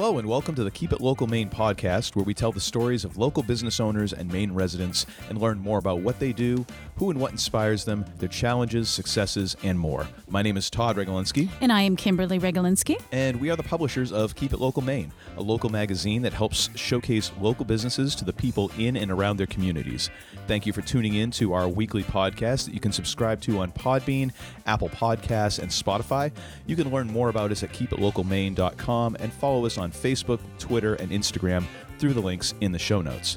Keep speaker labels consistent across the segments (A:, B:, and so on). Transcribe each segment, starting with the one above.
A: Hello, and welcome to the Keep It Local Maine podcast, where we tell the stories of local business owners and Maine residents and learn more about what they do, who and what inspires them, their challenges, successes, and more. My name is Todd Regolinsky.
B: And I am Kimberly Regolinsky.
A: And we are the publishers of Keep It Local Maine, a local magazine that helps showcase local businesses to the people in and around their communities. Thank you for tuning in to our weekly podcast that you can subscribe to on Podbean, Apple Podcasts, and Spotify. You can learn more about us at keepitlocalmaine.com and follow us on Facebook, Twitter, and Instagram through the links in the show notes.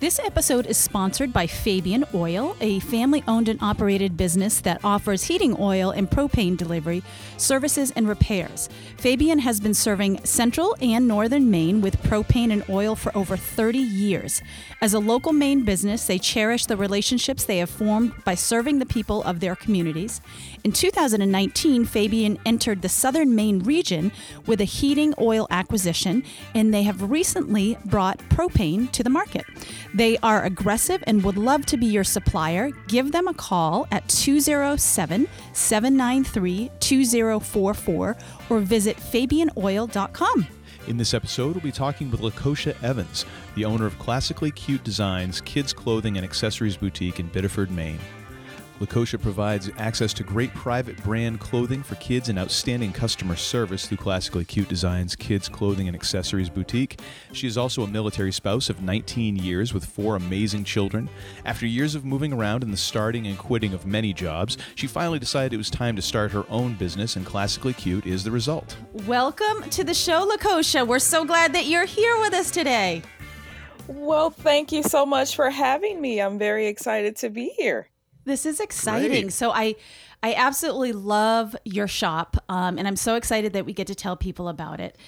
B: This episode is sponsored by Fabian Oil, a family owned and operated business that offers heating oil and propane delivery, services, and repairs. Fabian has been serving central and northern Maine with propane and oil for over 30 years. As a local Maine business, they cherish the relationships they have formed by serving the people of their communities. In 2019, Fabian entered the southern Maine region with a heating oil acquisition, and they have recently brought propane to the market. They are aggressive and would love to be your supplier. Give them a call at 207 793 2044 or visit fabianoil.com.
A: In this episode, we'll be talking with LaKosha Evans, the owner of Klassically Kute Designs kids clothing and accessories boutique in Biddeford, Maine. LaKosha provides access to great private brand clothing for kids and outstanding customer service through Klassically Kute Designs Kids Clothing and Accessories Boutique. She is also a military spouse of 19 years with four amazing children. After years of moving around and the starting and quitting of many jobs, she finally decided it was time to start her own business, and Klassically Kute is the result.
B: Welcome to the show, LaKosha. We're so glad that you're here with us today.
C: Well, thank you so much for having me. I'm very excited to be here.
B: This is exciting.
A: Great.
B: So I I absolutely love your shop, um, and I'm so excited that we get to tell people about it.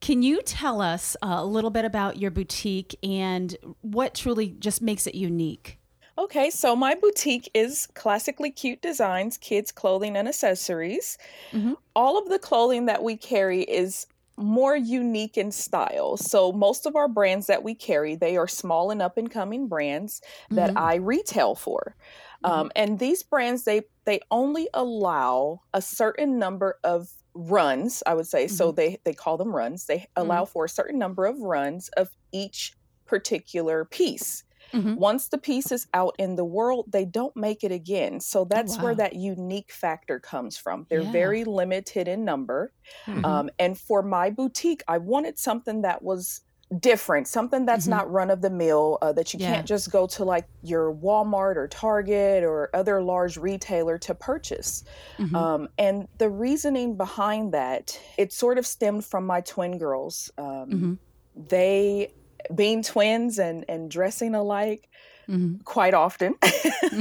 B: Can you tell us uh, a little bit about your boutique and what truly just makes it unique?
C: Okay, so my boutique is Klassically Kute designs, kids' clothing and accessories.
B: Mhm.
C: All of the clothing that we carry is more unique in style. So most of our brands that we carry, they are small and up and coming brands that
B: Mhm.
C: I retail for. Um, and these brands, they they only allow a certain number of runs. I would say so. They they call them runs. They allow for a certain number of runs of each particular piece.
B: Mhm.
C: Once the piece is out in the world, they don't make it again. So that's where that unique factor comes from. They're
B: Yeah.
C: very limited in number.
B: Mhm.
C: Um, and for my boutique, I wanted something that was different, something that's
B: Mhm.
C: not run of the mill, uh, that you
B: Yeah.
C: can't just go to like your Walmart or Target or other large retailer to purchase.
B: Mhm.
C: Um, and the reasoning behind that, it sort of stemmed from my twin girls. Um,
B: Mhm.
C: They, being twins and, and dressing alike,
B: Mhm.
C: quite often.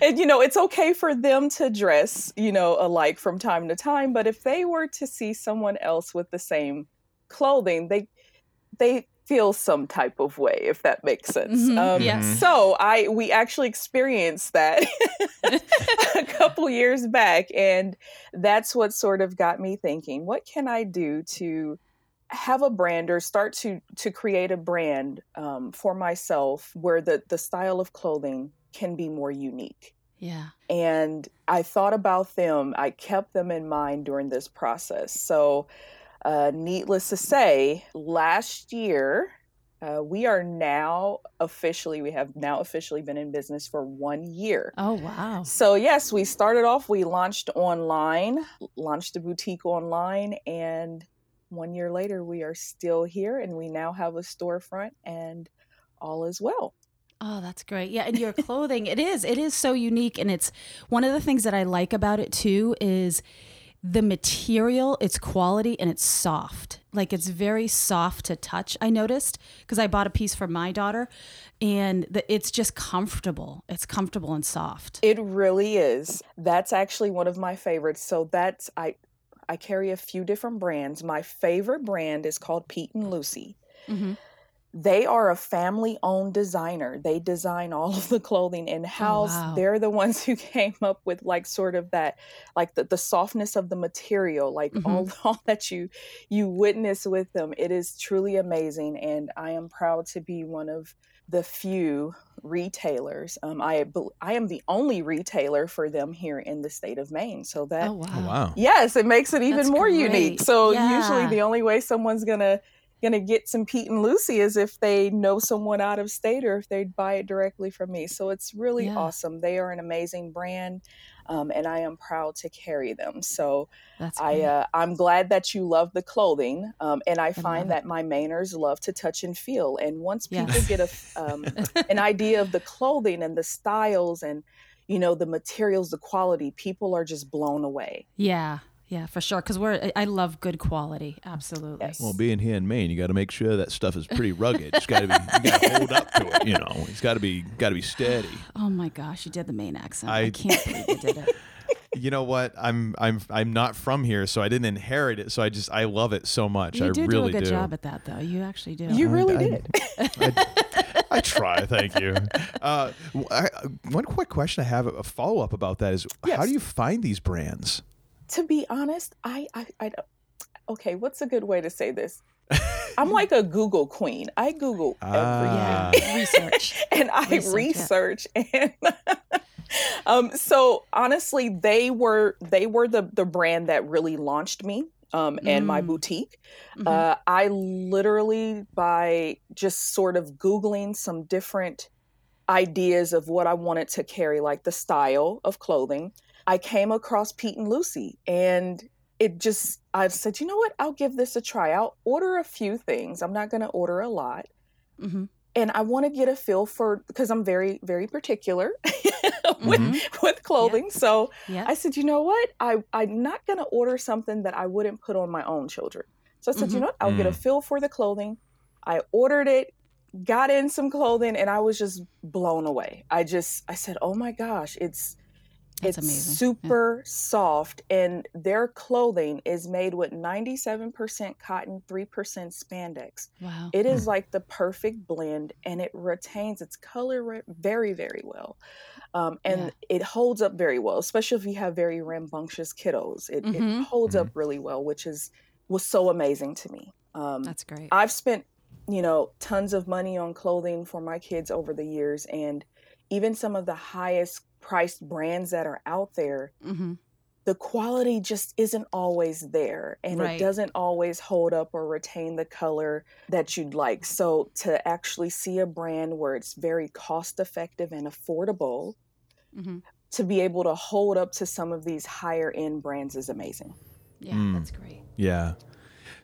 C: and you know, it's okay for them to dress, you know, alike from time to time, but if they were to see someone else with the same clothing, they they feel some type of way if that makes sense.
B: Mhm,
C: Um,
B: yes.
C: So I we actually experienced that a couple years back, and that's what sort of got me thinking: what can I do to have a brand or start to to create a brand um, for myself where the the style of clothing can be more unique
B: Yeah.
C: and i thought about them i kept them in mind during this process so uh, needless to say last year uh, we are now officially we have now officially been in business for one year
B: Oh wow.
C: so yes we started off we launched online launched the boutique online and one year later we are still here and we now have a storefront and all is well
B: Oh, that's great. Yeah, and your clothing, it is. It is so unique and it's one of the things that I like about it too is the material, its quality and it's soft. Like it's very soft to touch. I noticed because I bought a piece for my daughter and the, it's just comfortable. It's comfortable and soft.
C: It really is. That's actually one of my favorites. So that's I I carry a few different brands. My favorite brand is called Pete and Lucy.
B: Mhm.
C: They are a family owned designer. They design all of the clothing in house. Oh, wow. They're the ones who came up with like sort of that like the, the softness of the material, like mm-hmm. all, all that you you witness with them. It is truly amazing and I am proud to be one of the few retailers. Um, I I am the only retailer for them here in the state of Maine. So that
B: oh, wow. Oh, wow.
C: yes, it makes it even That's more great. unique. So yeah. usually the only way someone's gonna going to get some Pete and Lucy as if they know someone out of state or if they'd buy it directly from me. So it's really yeah. awesome. They are an amazing brand. Um, and I am proud to carry them. So I uh, I'm glad that you love the clothing, um, and I, I find that my Mainers love to touch and feel. And once people yes. get a um, an idea of the clothing and the styles and you know the materials, the quality, people are just blown away.
B: Yeah, yeah, for sure. Because we're, I love good quality. Absolutely. Yes.
A: Well, being here in Maine, you got to make sure that stuff is pretty rugged. It's got to be, you got to hold up to it. You know, it's got to be, got to be steady.
B: Oh my gosh, you did the Maine accent. I, I can't believe you did it.
A: You know what? I'm I'm I'm not from here, so I didn't inherit it. So I just I love it so much.
B: You
A: I
B: do
A: really
B: do a good
A: do.
B: job at that, though. You actually do.
C: You really I, did.
A: I, I, try. Thank you. Uh, one quick question I have, a follow up about that is, yes. how do you find these brands?
C: To be honest, I, I, I, okay, what's a good way to say this? I'm like a Google queen. I Google ah. everything, research, and I research, research yeah. and. um, so honestly, they were they were the the brand that really launched me um, and mm. my boutique. Mm-hmm. Uh, I literally by just sort of googling some different ideas of what I wanted to carry, like the style of clothing, I came across Pete and Lucy and it just I said, you know what? I'll give this a try. I'll order a few things. I'm not going to order a lot. Mm-hmm. And I want to get a feel for because I'm very very particular with mm-hmm. with clothing. Yeah. So yeah. I said, you know what? I I'm not going to order something that I wouldn't put on my own children. So I said, mm-hmm. you know what? I'll mm. get a mm. feel for the clothing. I ordered it, got in some clothing, and I was just blown away. I just I said, oh my gosh, it's
B: that's
C: it's
B: amazing.
C: super yeah. soft, and their clothing is made with 97% cotton, 3% spandex.
B: Wow.
C: It is like the perfect blend, and it retains its color very, very well. Um, and yeah. it holds up very well, especially if you have very rambunctious kiddos. It, mm-hmm. it holds mm-hmm. up really well, which is was so amazing to me.
B: Um, That's great.
C: I've spent, you know, tons of money on clothing for my kids over the years, and even some of the highest priced brands that are out there, mm-hmm. the quality just isn't always there and right. it doesn't always hold up or retain the color that you'd like. So to actually see a brand where it's very cost effective and affordable, mm-hmm. to be able to hold up to some of these higher end brands is amazing.
B: Yeah, mm. that's great.
A: Yeah.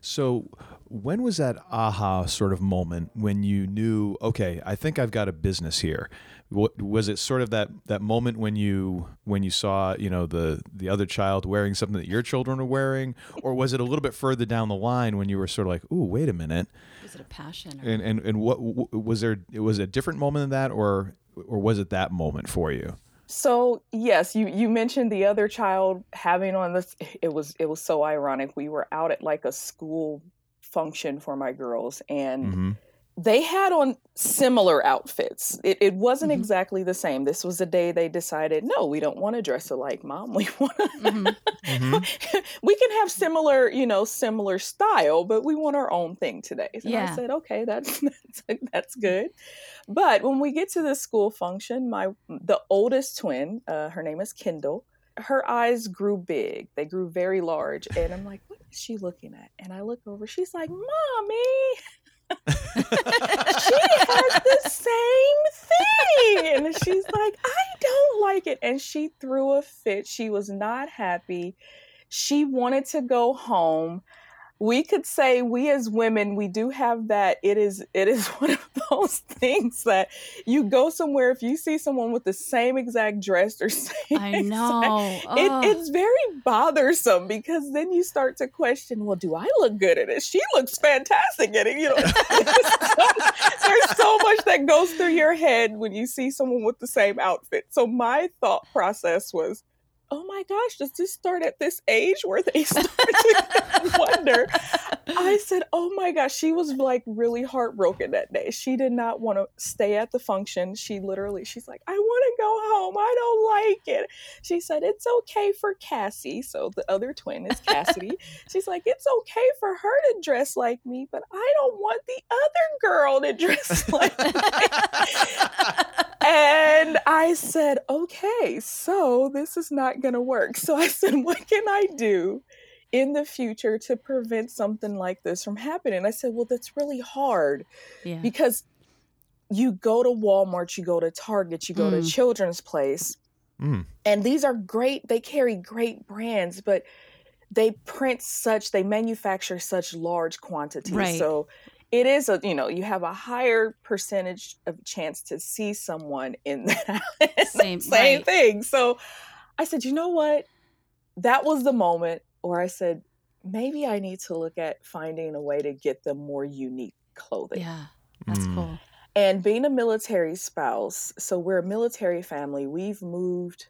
A: So, when was that aha sort of moment when you knew, okay, I think I've got a business here? Was it sort of that that moment when you when you saw you know the the other child wearing something that your children are wearing? Or was it a little bit further down the line when you were sort of like ooh wait a minute.
B: Was it a passion
A: or... and and and what was there it was a different moment than that or or was it that moment for you?
C: So yes you you mentioned the other child having on this it was it was so ironic. We were out at like a school function for my girls and mm-hmm they had on similar outfits. It, it wasn't mm-hmm. exactly the same. This was the day they decided, no, we don't want to dress alike, mom. We want to, mm-hmm. mm-hmm. we can have similar, you know, similar style, but we want our own thing today. And yeah. I said, okay, that's, that's, that's good. But when we get to the school function, my, the oldest twin, uh, her name is Kendall, her eyes grew big. They grew very large. And I'm like, what is she looking at? And I look over, she's like, mommy she has the same thing. And she's like, I don't like it. And she threw a fit. She was not happy. She wanted to go home we could say we as women we do have that it is it is one of those things that you go somewhere if you see someone with the same exact dress or same
B: I know.
C: exact, it, it's very bothersome because then you start to question well do I look good in it? She looks fantastic at it you know? There's so much that goes through your head when you see someone with the same outfit. So my thought process was oh my gosh, does this start at this age where they start to wonder? I said, oh my gosh, she was like really heartbroken that day. She did not want to stay at the function. She literally, she's like, I want to go home. I don't like it. She said, it's okay for Cassie. So the other twin is Cassidy. she's like, it's okay for her to dress like me, but I don't want the other girl to dress like me. And I said, okay, so this is not going to work. So I said, what can I do in the future to prevent something like this from happening? I said, well, that's really hard yeah. because you go to Walmart, you go to Target, you go mm. to Children's Place, mm. and these are great, they carry great brands, but they print such, they manufacture such large quantities. Right. So it is a you know you have a higher percentage of chance to see someone in that same, same right. thing so i said you know what that was the moment where i said maybe i need to look at finding a way to get them more unique clothing
B: yeah that's mm. cool
C: and being a military spouse so we're a military family we've moved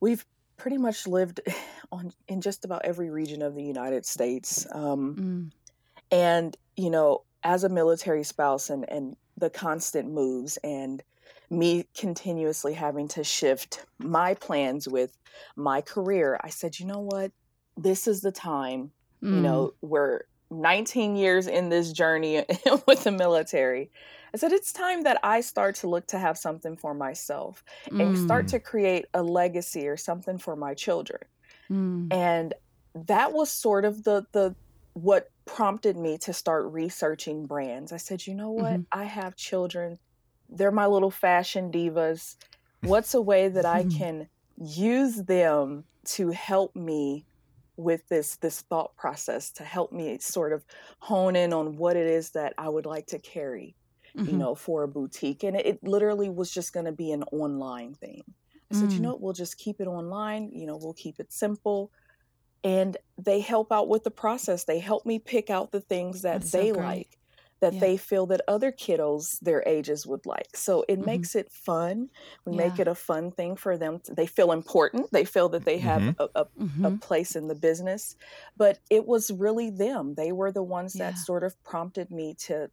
C: we've pretty much lived on in just about every region of the united states um, mm. and you know, as a military spouse and, and the constant moves and me continuously having to shift my plans with my career, I said, you know what? This is the time, mm. you know, we're 19 years in this journey with the military. I said, it's time that I start to look to have something for myself mm. and start mm. to create a legacy or something for my children. Mm. And that was sort of the the what prompted me to start researching brands. I said, you know what? Mm-hmm. I have children. They're my little fashion divas. What's a way that I can use them to help me with this this thought process to help me sort of hone in on what it is that I would like to carry, mm-hmm. you know, for a boutique. And it, it literally was just going to be an online thing. I said, you mm. know, we'll just keep it online. You know, we'll keep it simple and they help out with the process. They help me pick out the things that That's they so like that yeah. they feel that other kiddos their ages would like. So it mm-hmm. makes it fun. We yeah. make it a fun thing for them. To, they feel important. They feel that they have mm-hmm. a, a, mm-hmm. a, place in the business. But it was really them. They were the ones yeah. that sort of prompted me to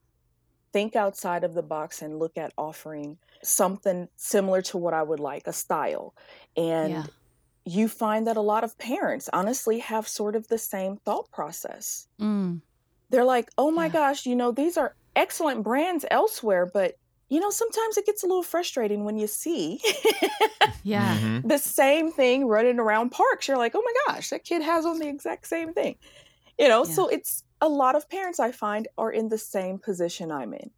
C: think outside of the box and look at offering something similar to what I would like, a style. And you find that a lot of parents honestly have sort of the same thought process. Mm. They're like, oh my yeah. gosh, you know, these are excellent brands elsewhere, but you know, sometimes it gets a little frustrating when you see
B: yeah. Mm-hmm.
C: the same thing running around parks. You're like, oh my gosh, that kid has on the exact same thing. You know, yeah. so it's a lot of parents I find are in the same position I'm in.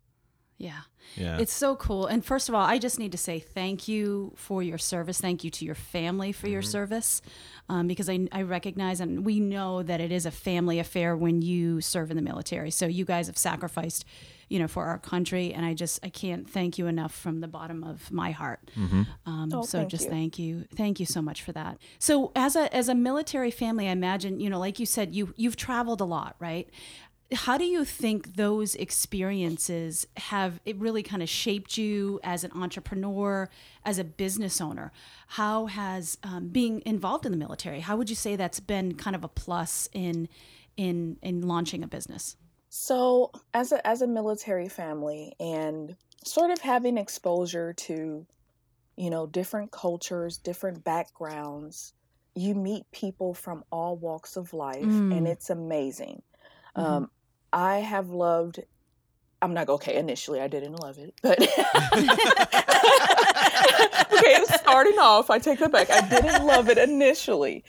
B: Yeah. Yeah. It's so cool. And first of all, I just need to say thank you for your service. Thank you to your family for mm-hmm. your service. Um, because I, I recognize and we know that it is a family affair when you serve in the military. So you guys have sacrificed, you know, for our country. And I just, I can't thank you enough from the bottom of my heart. Mm-hmm. Um, oh, so just you. thank you. Thank you so much for that. So as a, as a military family, I imagine, you know, like you said, you, you've traveled a lot, right? How do you think those experiences have it really kind of shaped you as an entrepreneur as a business owner how has um, being involved in the military how would you say that's been kind of a plus in in in launching a business
C: so as a as a military family and sort of having exposure to you know different cultures different backgrounds you meet people from all walks of life mm. and it's amazing Mm-hmm. Um, I have loved. I'm not okay. Initially, I didn't love it, but okay. Starting off, I take that back. I didn't love it initially,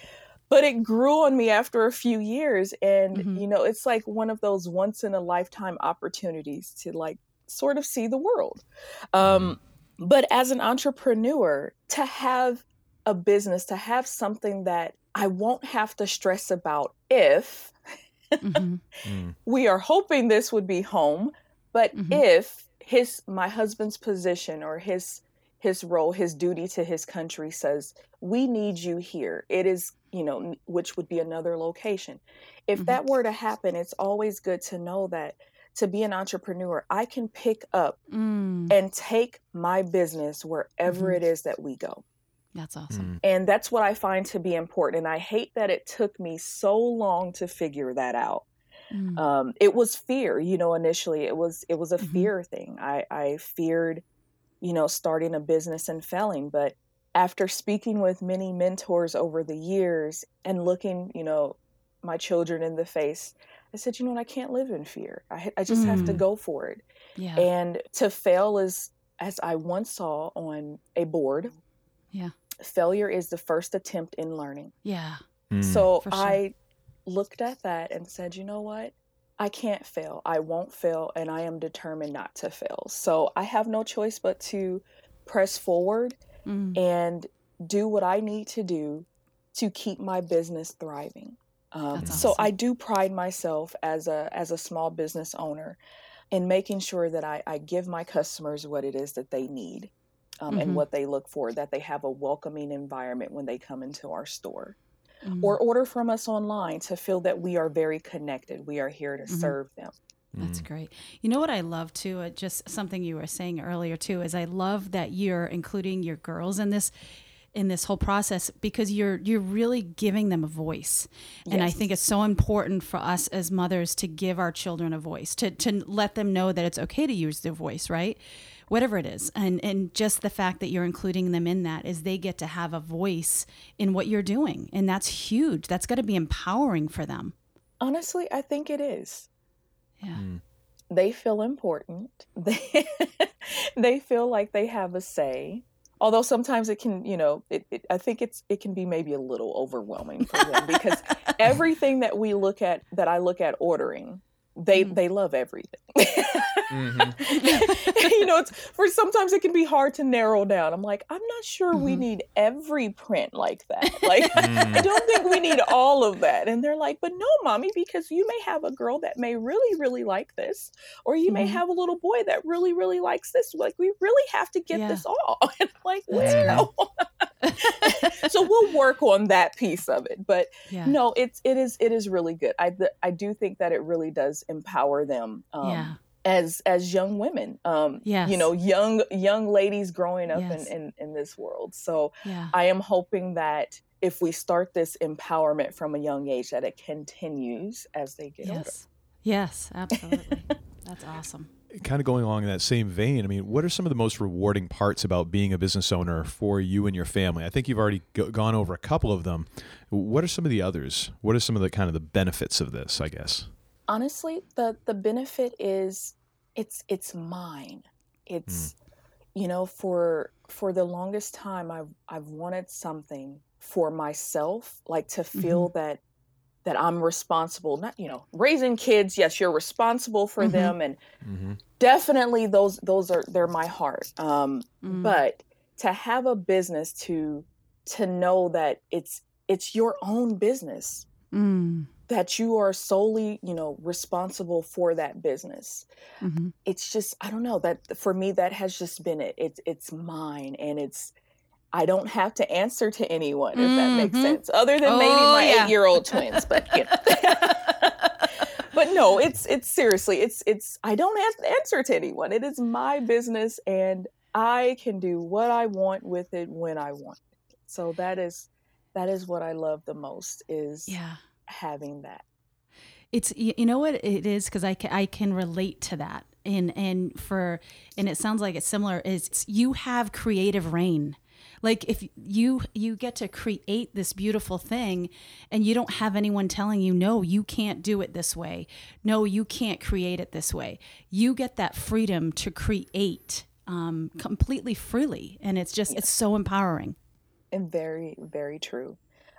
C: but it grew on me after a few years, and mm-hmm. you know, it's like one of those once in a lifetime opportunities to like sort of see the world. Um, but as an entrepreneur, to have a business, to have something that I won't have to stress about if mm-hmm. Mm. We are hoping this would be home, but mm-hmm. if his my husband's position or his his role, his duty to his country says, "We need you here." It is, you know, which would be another location. If mm-hmm. that were to happen, it's always good to know that to be an entrepreneur, I can pick up mm. and take my business wherever mm-hmm. it is that we go.
B: That's awesome.
C: And that's what I find to be important. And I hate that it took me so long to figure that out.
B: Mm.
C: Um, it was fear, you know, initially it was it was a
B: Mhm.
C: fear thing. I, I feared, you know, starting a business and failing. But after speaking with many mentors over the years and looking, you know, my children in the face, I said, you know what, I can't live in fear. I, I just have to
B: Mm.
C: go for it.
B: yeah.
C: And to fail is, as I once saw on a board,
B: Yeah.
C: Failure is the first attempt in learning.
B: yeah.
A: Mm.
C: So
B: sure.
C: I looked at that and said, you know what? I can't fail. I won't fail, and I am determined not to fail. So I have no choice but to press forward
B: Mm.
C: and do what I need to do to keep my business thriving. Um,
B: That's
C: So. I do pride myself as a as a small business owner in making sure that I, I give my customers what it is that they need um,
B: Mhm.
C: and what they look for. That they have a welcoming environment when they come into our store
B: Mm.
C: or order from us online to feel that we are very connected. We are here to
B: Mhm.
C: serve them.
B: That's
A: Mm.
B: great. You know what I love too? Uh, just something you were saying earlier too is I love that you're including your girls in this in this whole process because you're you're really giving them a voice. And I think it's so important for us as mothers to give our children a voice, to to let them know that it's okay to use their voice, right? Whatever it is. And and just the fact that you're including them in that is they get to have a voice in what you're doing. And that's huge. That's got to be empowering for them.
C: Honestly, I think it is.
B: Yeah.
A: Mm.
C: They feel important. They they feel like they have a say. Although sometimes it can, you know, it, it, I think it's it can be maybe a little overwhelming for them because everything that we look at that I look at ordering, they
B: Mhm.
C: they love everything.
A: Mhm.
C: you know, it's for sometimes it can be hard to narrow down. I'm like, I'm not sure we
B: Mhm.
C: need every print like that. Like, I
A: Mm.
C: don't think we need all of that. And they're like, but no, mommy, because you may have a girl that may really, really like this, or you may
B: Mhm.
C: have a little boy that really, really likes this. Like, we really have to get
B: Yeah.
C: this all. And I'm like,
B: That's
C: well, so we'll work on that piece of it. But
B: Yeah.
C: no, it's it is it is really good. I I do think that it really does empower them. Um,
B: yeah.
C: as as young women um
B: Yes.
C: you know young young ladies growing up
B: Yes.
C: in, in in this world so
B: Yeah.
C: i am hoping that if we start this empowerment from a young age that it continues as they get older
B: Yes. Yes, absolutely. That's awesome.
A: Kind of going along in that same vein, I mean, what are some of the most rewarding parts about being a business owner for you and your family? I think you've already go- gone over a couple of them. What are some of the others? What are some of the kind of the benefits of this, I guess?
C: honestly the the benefit is it's it's mine it's hmm. you know for for the longest time i've i've wanted something for myself like to feel mm-hmm. that that i'm responsible not you know raising kids yes you're responsible for
B: Mhm.
C: them and
A: Mm-hmm.
C: definitely those those are they're my heart um
B: Mm.
C: but to have a business to to know that it's it's your own business
B: Mm.
C: that you are solely you know responsible for that business
B: Mhm.
C: it's just i don't know that for me that has just been it it's it's mine and it's i don't have to answer to anyone if that makes
B: Mhm.
C: sense other than maybe
B: Oh,
C: my
B: yeah.
C: eight year old twins but you know. but no it's it's seriously it's it's i don't have to answer to anyone it is my business and i can do what i want with it when i want it. so that is that is what i love the most is
B: Yeah.
C: having that
B: It's you know what it is because I can, I can relate to that and and for and it sounds like it's similar is you have creative rein like if you you get to create this beautiful thing and you don't have anyone telling you no you can't do it this way. No you can't create it this way. You get that freedom to create um, completely freely. And it's just it's so empowering.
C: And very very true.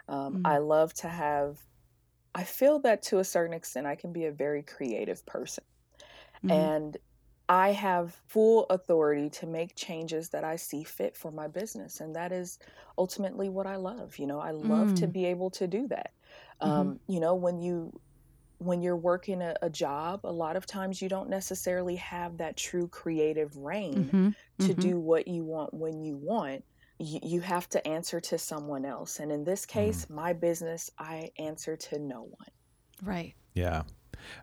C: Um,
B: Mm.
C: i love to have i feel that to a certain extent i can be a very creative person.
B: Mhm.
C: and i have full authority to make changes that i see fit for my business and that is ultimately what i love you know i love to
B: Mm.
C: be able to do that
B: Mhm.
C: um, you know when you when you're working a, a job a lot of times you don't necessarily have that true creative rein
B: Mhm.
C: to
B: Mhm.
C: do what you want when you want you, you have to answer to someone else and in this case my business i answer to no one
B: right
A: Yeah.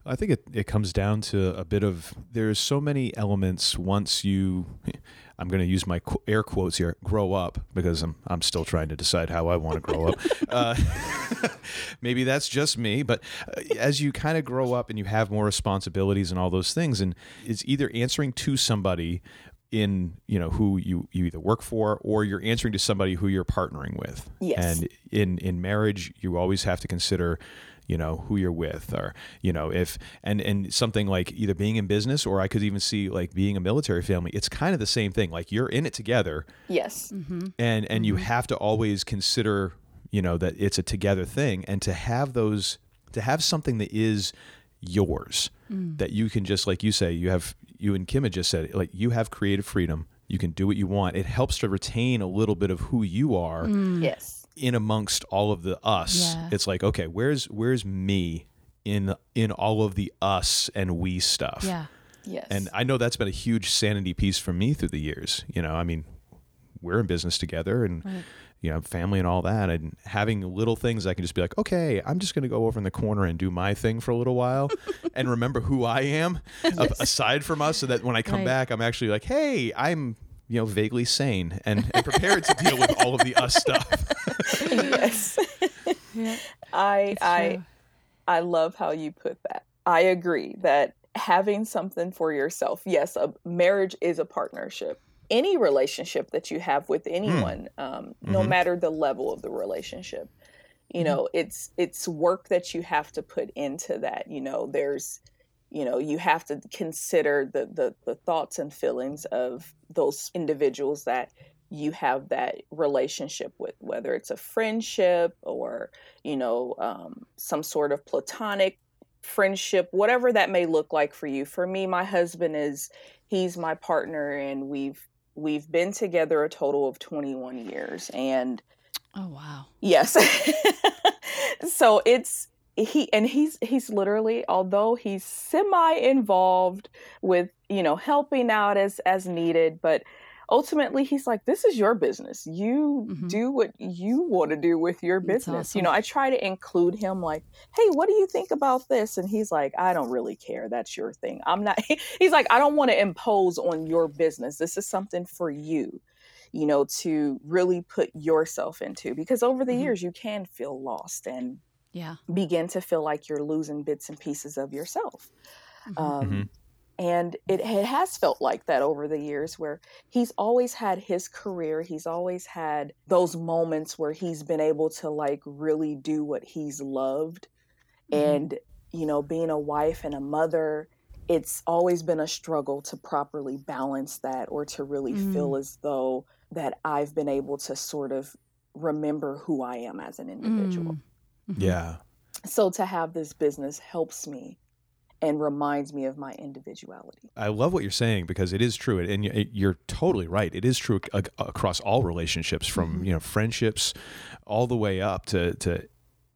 A: I think it, it comes down to a bit of there's so many elements once you I'm going to use my qu- air quotes here, grow up, because I'm, I'm still trying to decide how I want to grow up. Uh, maybe that's just me, but uh, as you kind of grow up and you have more responsibilities and all those things, and it's either answering to somebody in you know who you you either work for or you're answering to somebody who you're partnering with
C: Yes.
A: and in in marriage you always have to consider you know who you're with or you know if and and something like either being in business or i could even see like being a military family it's kind of the same thing like you're in it together.
C: Yes. Mm-hmm.
A: and and you mm-hmm. have to always consider you know that it's a together thing and to have those to have something that is yours mm. that you can just like you say you have you and Kim had just said like you have creative freedom you can do what you want it helps to retain a little bit of who you are mm.
C: Yes.
A: In amongst all of the us
B: Yeah.
A: it's like okay where's where's me in in all of the us and we stuff
B: Yeah.
C: Yes.
A: and I know that's been a huge sanity piece for me through the years. You know, I mean, we're in business together and, you know, family and all that. And having little things I can just be like, okay, I'm just going to go over in the corner and do my thing for a little while and remember who I am a- aside from us so that when I come
B: Right.
A: back, I'm actually like, hey, I'm, you know, vaguely sane and, and prepared to deal with all of the us stuff.
C: yes.
B: Yeah.
C: I I. I love how you put that. I agree that having something for yourself, yes, a marriage is a partnership. Any relationship that you have with anyone, um, no
A: Mhm.
C: matter the level of the relationship, you know, it's it's work that you have to put into that. You know, there's you know you have to consider the the, the thoughts and feelings of those individuals that you have that relationship with whether it's a friendship or you know um, some sort of platonic friendship whatever that may look like for you for me my husband is he's my partner and we've we've been together a total of 21 years and
B: Oh wow.
C: Yes. so it's he and he's he's literally although he's semi involved with, you know, helping out as as needed, but ultimately he's like this is your business. You
B: Mhm.
C: do what you want to do with your business. You know, I try to include him like, "Hey, what do you think about this?" and he's like, "I don't really care. That's your thing. I'm not He's like, "I don't want to impose on your business. This is something for you." you know, to really put yourself into because over the
B: Mhm.
C: years you can feel lost and
B: Yeah.
C: begin to feel like you're losing bits and pieces of yourself.
B: Mhm.
C: Um,
A: Mhm.
C: And it, it has felt like that over the years where he's always had his career. He's always had those moments where he's been able to like really do what he's loved.
B: Mhm.
C: And, you know, being a wife and a mother, it's always been a struggle to properly balance that or to really
B: Mm.
C: feel as though that I've been able to sort of remember who I am as an individual.
B: Mm. Mhm.
A: Yeah.
C: So to have this business helps me and reminds me of my individuality.
A: I love what you're saying because it is true, and you're totally right. It is true across all relationships, from
B: Mhm.
A: you know friendships, all the way up to to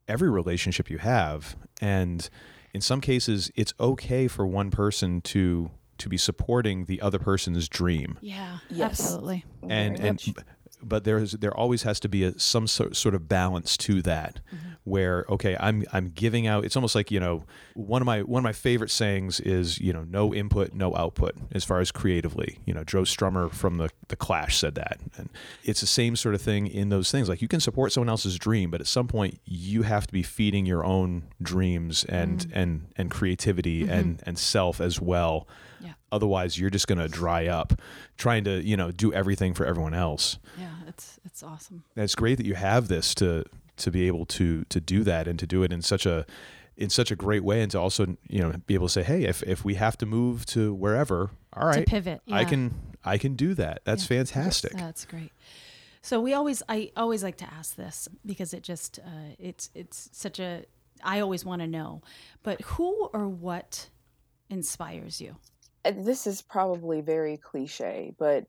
A: every relationship you have. And in some cases, it's okay for one person to to be supporting the other person's dream,
B: Yeah.
C: Yes.
B: Absolutely.
A: and
C: Very
A: and
C: much.
A: But there's there always has to be a some sort sort of balance to that mm-hmm. where okay I'm I'm giving out it's almost like you know one of my one of my favorite sayings is you know no input no output as far as creatively. You know Joe Strummer from the the Clash said that. And it's the same sort of thing in those things. Like you can support someone else's dream but at some point you have to be feeding your own dreams and mm-hmm. and and creativity mm-hmm. and and self as well
B: Yeah.
A: otherwise you're just going to dry up trying to you know do everything for everyone else
B: Yeah. It's it's awesome.
A: and it's great that you have this to to be able to to do that and to do it in such a in such a great way and to also you know be able to say hey if if we have to move to wherever all
B: To
A: right
B: pivot.
A: i can i can do that that's
B: Yeah.
A: fantastic
B: That's great. So we always, I always like to ask this because it just, uh, it's, it's such a, I always want to know, but who or what inspires you?
C: And this is probably very cliche, but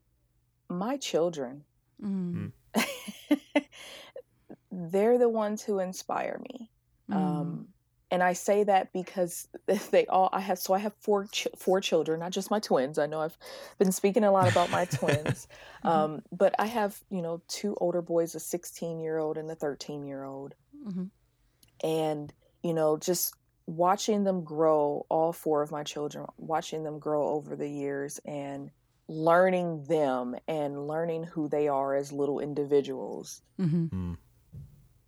C: my children,
B: Mm.
C: they're the ones who inspire me.
B: Mm.
C: Um, and I say that because they all I have. So I have four ch- four children, not just my twins. I know I've been speaking a lot about my twins,
B: Mhm.
C: um, but I have you know two older boys, a 16 year old and a 13 year old,
B: Mhm.
C: and you know just watching them grow all four of my children watching them grow over the years and learning them and learning who they are as little individuals,
B: Mm-hmm.
A: Mm.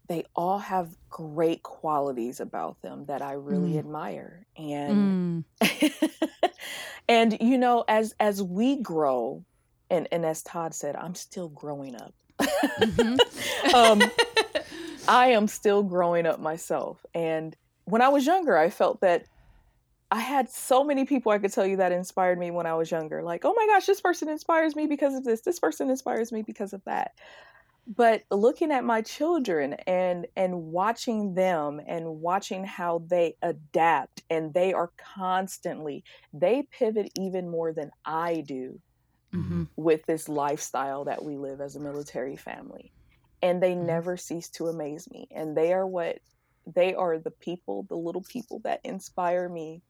C: they all have great qualities about them that I really
B: Mm.
C: admire. And
B: Mm.
C: and you know, as as we grow, and, and as Todd said, I'm still growing up.
B: Mhm.
C: um, I am still growing up myself. And when I was younger, I felt that I had so many people I could tell you that inspired me when I was younger. Like, oh my gosh, this person inspires me because of this. This person inspires me because of that. But looking at my children and and watching them and watching how they adapt and they are constantly they pivot even more than I do
B: Mhm.
C: with this lifestyle that we live as a military family. And they
B: Mhm.
C: never cease to amaze me. And they are what they are the people, the little people that inspire me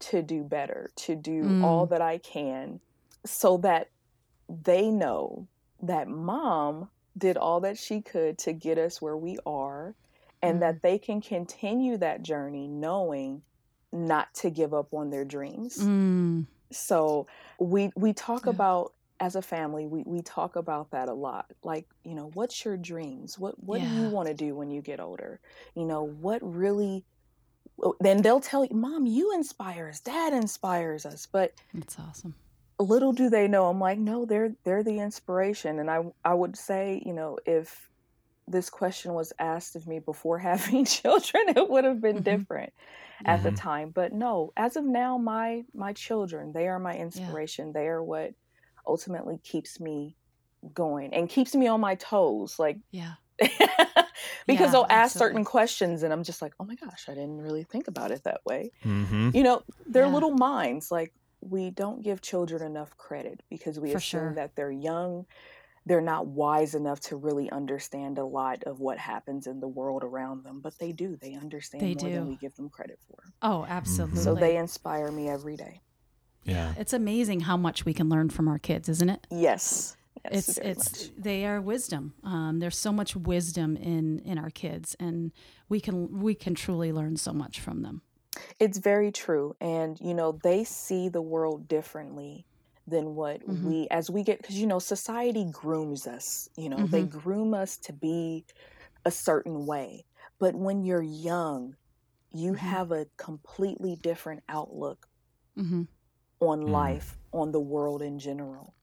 C: to do better, to do
B: Mm.
C: all that I can so that they know that mom did all that she could to get us where we are and
B: Mm.
C: that they can continue that journey knowing not to give up on their dreams
B: Mm.
C: so we we talk
B: Yeah.
C: about as a family we, we talk about that a lot like you know what's your dreams what what do you want to do when you get older you know what really oh, then they'll tell you mom you inspire us dad inspires us but
B: it's awesome.
C: little do they know i'm like no they're they're the inspiration and i i would say you know if this question was asked of me before having children it would have been
B: Mhm.
C: different at the
A: Mhm.
C: time but no as of now my my children they are my inspiration they are what ultimately keeps me going and keeps me on my toes like
B: Yeah.
C: because
B: Yeah,
C: they'll ask
B: absolutely.
C: certain questions and i'm just like oh my gosh i didn't really think about it that way
A: Mhm.
C: you know they're
B: Yeah.
C: little minds like we don't give children enough credit because we
B: For
C: assume
B: sure.
C: that they're young they're not wise enough to really understand a lot of what happens in the world around them but they do they understand
B: They
C: more
B: do.
C: than we give them credit for
B: Oh, absolutely.
C: so they inspire me every day
A: Yeah.
B: It's amazing how much we can learn from our kids, isn't it?
C: yes, yes
B: it's it's
C: much.
B: they are wisdom. Um, there's so much wisdom in in our kids, and we can we can truly learn so much from them.
C: it's very true and you know they see the world differently than what
B: Mhm.
C: we as we get because you know society grooms us you know they
B: Mm-hmm.
C: groom us to be a certain way but when you're young you
B: Mhm.
C: have a completely different outlook
B: hmm
C: on
A: Mm.
C: life on the world in general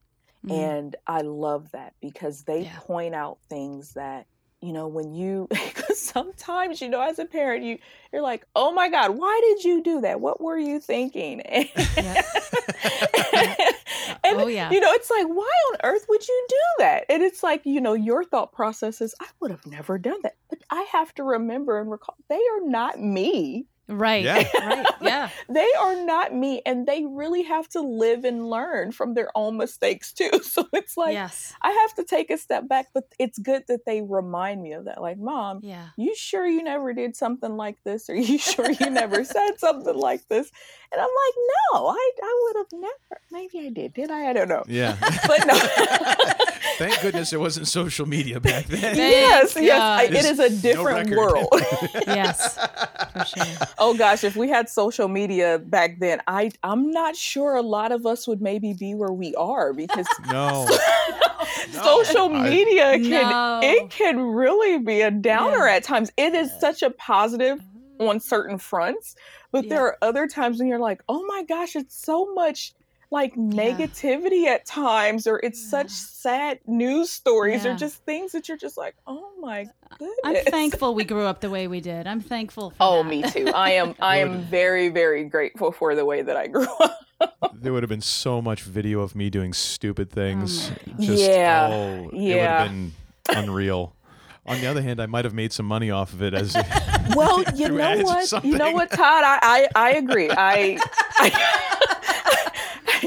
B: Mm-hmm.
C: and i love that because they
B: Yeah.
C: point out things that you know when you because sometimes you know as a parent you you're like oh my god why did you do that what were you thinking
B: Yeah.
C: and
B: Oh, yeah.
C: you know it's like why on earth would you do that and it's like you know your thought process is i would have never done that but i have to remember and recall they are not me
B: right,
A: Yeah.
B: right, yeah,
C: they are not me and they really have to live and learn from their own mistakes too so it's like
B: yes,
C: I have to take a step back, but it's good that they remind me of that. Like, mom,
B: yeah,
C: you sure you never did something like this? Or you sure you never said something like this? And I'm like, no, I, I would have never. Maybe I did. Did I? I don't know.
A: Yeah.
C: But no.
A: Thank goodness it wasn't social media back then.
B: Thank
C: yes, yes. I, it
A: God.
C: is a different
A: record.
C: world.
B: yes, for sure.
C: oh gosh, if we had social media back then, I I'm not sure a lot of us would maybe be where we are because
A: No.
C: social
A: I-
C: media can
B: No.
C: it can really be a downer at times. It is such a positive oh. on certain fronts, but
B: Yeah.
C: there are other times when you're like, oh my gosh, it's so much like negativity at times, or it's such sad news stories, or just things that you're just like, oh my goodness.
B: I'm thankful we grew up the way we did. I'm thankful. For
C: Oh,
B: that.
C: me too. I am. I am very, very grateful for the way that I grew up.
A: There would have been so much video of me doing stupid things.
B: my gosh.
A: Just,
C: Yeah.
A: oh, it would
C: Yeah.
A: have been unreal. On the other hand, I might have made some money off of it as
C: Well, you know what? You know what, Todd? I I, I agree. I, I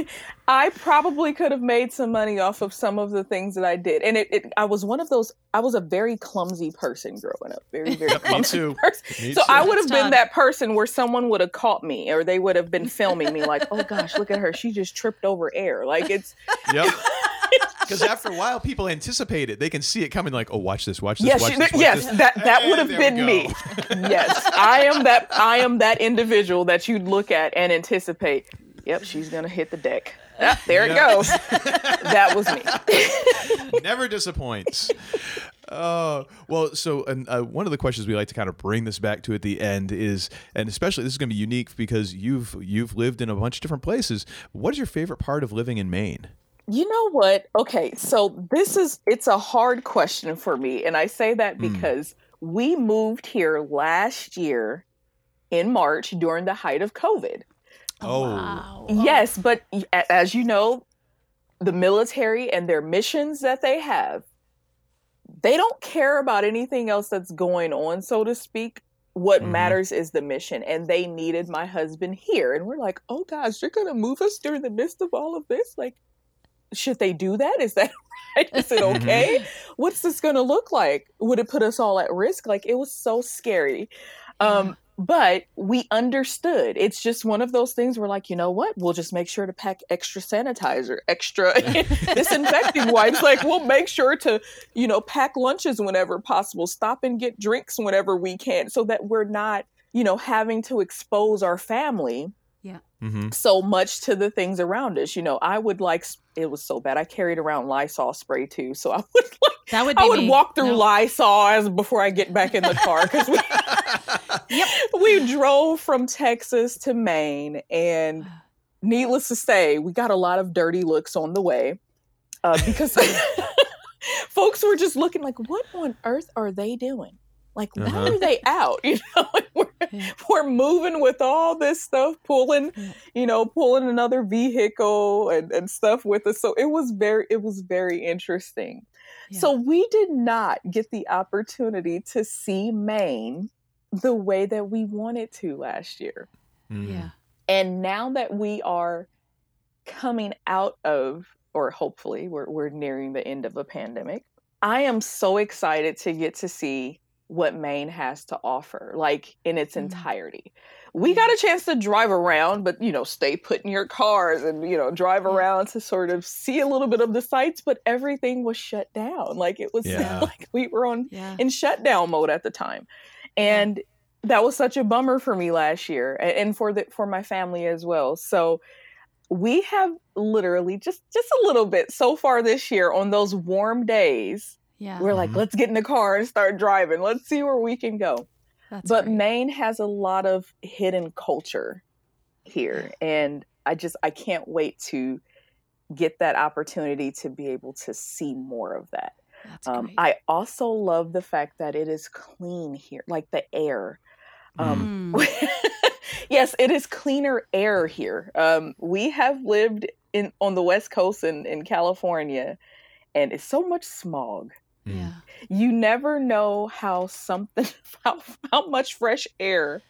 C: I probably could have made some money off of some of the things that I did, and it, it I was one of those. I was a very clumsy person growing up. Very very
A: Yep, me
C: clumsy
A: too.
C: person.
A: Me
C: So
A: too.
C: I would have been that person where someone would have caught me, or they would have been filming me, like, "Oh gosh, look at her! She just tripped over air." Like it's
A: Yep. Because after a while, people anticipate it. They can see it coming. Like, oh, watch this, watch this,
C: yes,
A: watch
C: you-
A: this, watch
C: yes,
A: this.
C: that that would have been me. yes, I am that. I am that individual that you'd look at and anticipate. Yep, she's gonna hit the deck. Ah, there it goes. that was me.
A: Never disappoints. Oh well, so and uh, one of the questions we like to kind of bring this back to at the end is, and especially this is going to be unique because you've you've lived in a bunch of different places. What is your favorite part of living in Maine?
C: You know what? Okay, so this is it's a hard question for me, and I say that because we moved here last year in March during the height of COVID.
A: Oh.
B: wow.
C: Yes, but as you know, the military and their missions that they have, they don't care about anything else that's going on, so to speak. What
A: Mhm.
C: matters is the mission, and they needed my husband here. And we're like, oh gosh, you're gonna move us during the midst of all of this? Like, should they do that? Is that right? Is it okay? What's this gonna look like? Would it put us all at risk? Like, it was so scary. Um, but we understood. It's just one of those things where, like, you know what? We'll just make sure to pack extra sanitizer, extra disinfecting wipes. Like, we'll make sure to, you know, pack lunches whenever possible, stop and get drinks whenever we can, so that we're not, you know, having to expose our family
A: Mm-hmm.
C: so much to the things around us. You know, I would like, it was so bad. I carried around Lysol spray too. So I would like,
B: That would be
C: I would
B: me.
C: walk through
B: No.
C: Lysol as before I get back in the car because we,
B: Yep.
C: we drove from Texas to Maine, and needless to say, we got a lot of dirty looks on the way uh, because folks were just looking like, "What on earth are they doing? Like, why
A: Uh-huh.
C: are they out? You know, like, we're
B: Yeah.
C: we're moving with all this stuff, pulling,
B: Yeah.
C: you know, pulling another vehicle and and stuff with us. So it was very it was very interesting."
B: Yeah.
C: So we did not get the opportunity to see Maine the way that we wanted to last year.
A: Mm-hmm.
B: yeah.
C: And now that we are coming out of, or hopefully we're, we're nearing the end of a pandemic, I am so excited to get to see what Maine has to offer, like in its
B: Mhm.
C: entirety. We got a chance to drive around, but you know, stay put in your cars and you know, drive around to sort of see a little bit of the sights, but everything was shut down. Like it was
A: Yeah.
C: like we were on
B: Yeah.
C: in shutdown mode at the time and that was such a bummer for me last year and for the for my family as well so we have literally just just a little bit so far this year on those warm days
B: Yeah.
C: we're like
A: Mhm.
C: let's get in the car and start driving let's see where we can go
B: That's
C: but
B: great.
C: maine has a lot of hidden culture here and i just i can't wait to get that opportunity to be able to see more of that um. I also love the fact that it is clean here, like the air. Um,
B: Mm.
C: yes, it is cleaner air here. Um, we have lived in on the West Coast in, in California, and it's so much smog.
B: Yeah.
C: You never know how something how how much fresh air,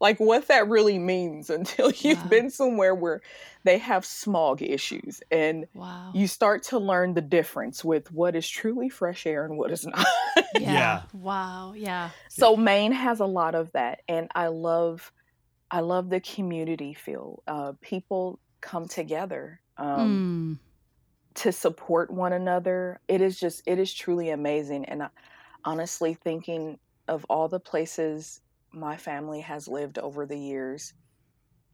C: like what that really means until you've
B: Wow.
C: been somewhere where they have smog issues and
B: Wow.
C: you start to learn the difference with what is truly fresh air and what is not.
B: yeah.
A: Yeah.
B: Wow. Yeah.
C: so Maine has a lot of that, and I love, I love the community feel. Uh, people come together um,
B: Mm.
C: To support one another. It is just, it is truly amazing. And I, honestly, thinking of all the places my family has lived over the years,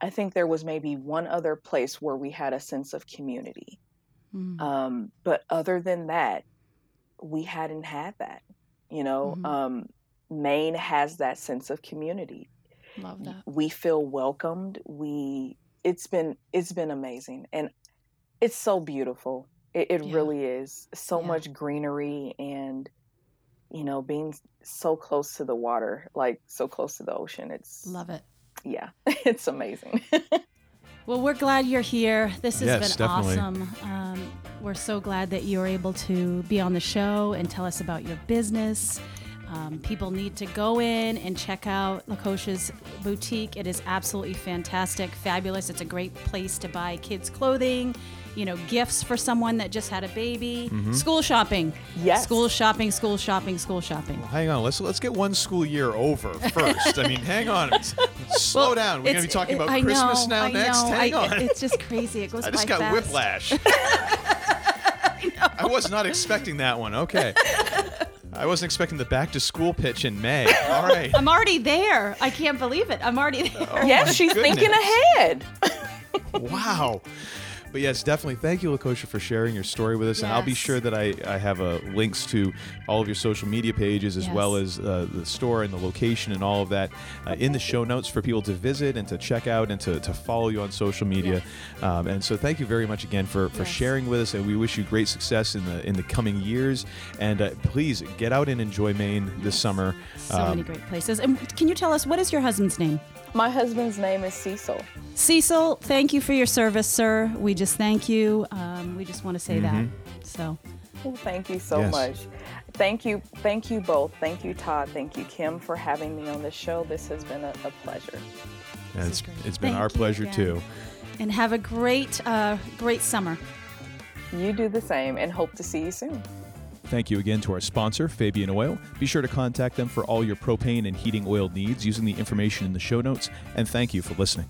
C: I think there was maybe one other place where we had a sense of community.
B: Mm.
C: Um, but other than that, we hadn't had that. You know,
B: Mhm.
C: um, Maine has that sense of community.
B: Love that.
C: We feel welcomed. We it's been it's been amazing, and it's so beautiful. It, it
B: Yeah.
C: really is. So
B: Yeah.
C: much greenery, and you know, being so close to the water, like so close to the ocean. It's
B: Love it.
C: yeah, it's amazing.
B: Well, we're glad you're here. This has
A: Yes,
B: been
A: definitely.
B: awesome. Um, we're so glad that you were able to be on the show and tell us about your business. Um, people need to go in and check out LaKosha's boutique. It is absolutely fantastic, fabulous. It's a great place to buy kids' clothing, you know, gifts for someone that just had a baby, mm-hmm. school shopping.
C: Yes.
B: School shopping, school shopping, school shopping.
A: Hang on, let's let's get one school year over first. I mean, hang on, slow
B: Well,
A: down. We're gonna be
B: it's-
A: talking about
B: I
A: Christmas
B: know,
A: now
B: I
A: next.
B: know.
A: Hang
B: I-
A: on,
B: It's just crazy. It goes
A: I just
B: by
A: got
B: fast.
A: whiplash. I was not expecting that one. Okay. I wasn't expecting the back to school pitch in May. All right.
B: I'm already there. I can't believe it. I'm already there.
A: Oh
C: yes,
A: my
C: she's thinking ahead.
A: wow. But yes, definitely. Thank you, LaKosha, for sharing your story with us. And I'll be sure that I, I have uh, links to all of your social media pages as
B: Yes.
A: well as uh, the store and the location and all of that uh, in the show notes for people to visit and to check out and to, to follow you on social media. Um, and so thank you very much again for, for
B: Yes.
A: sharing with us. And we wish you great success in the in the coming years. And uh, please get out and enjoy Maine this summer.
B: So
A: Um,
B: many great places. And can you tell us what is your husband's name?
C: My husband's name is Cecil.
B: Cecil, thank you for your service, sir. We just thank you. Um, we just want to say that. So,
C: Well, thank you so
A: Yes.
C: much. Thank you. Thank you both. Thank you, Todd. Thank you, Kim, for having me on the show. This has been a, a pleasure.
A: and
B: is
A: it's, it's been
B: Thank
A: our pleasure
B: again.
A: too.
B: and have a great, uh, great summer.
C: You do the same and hope to see you soon.
A: Thank you again to our sponsor, Fabian Oil. Be sure to contact them for all your propane and heating oil needs using the information in the show notes. And thank you for listening.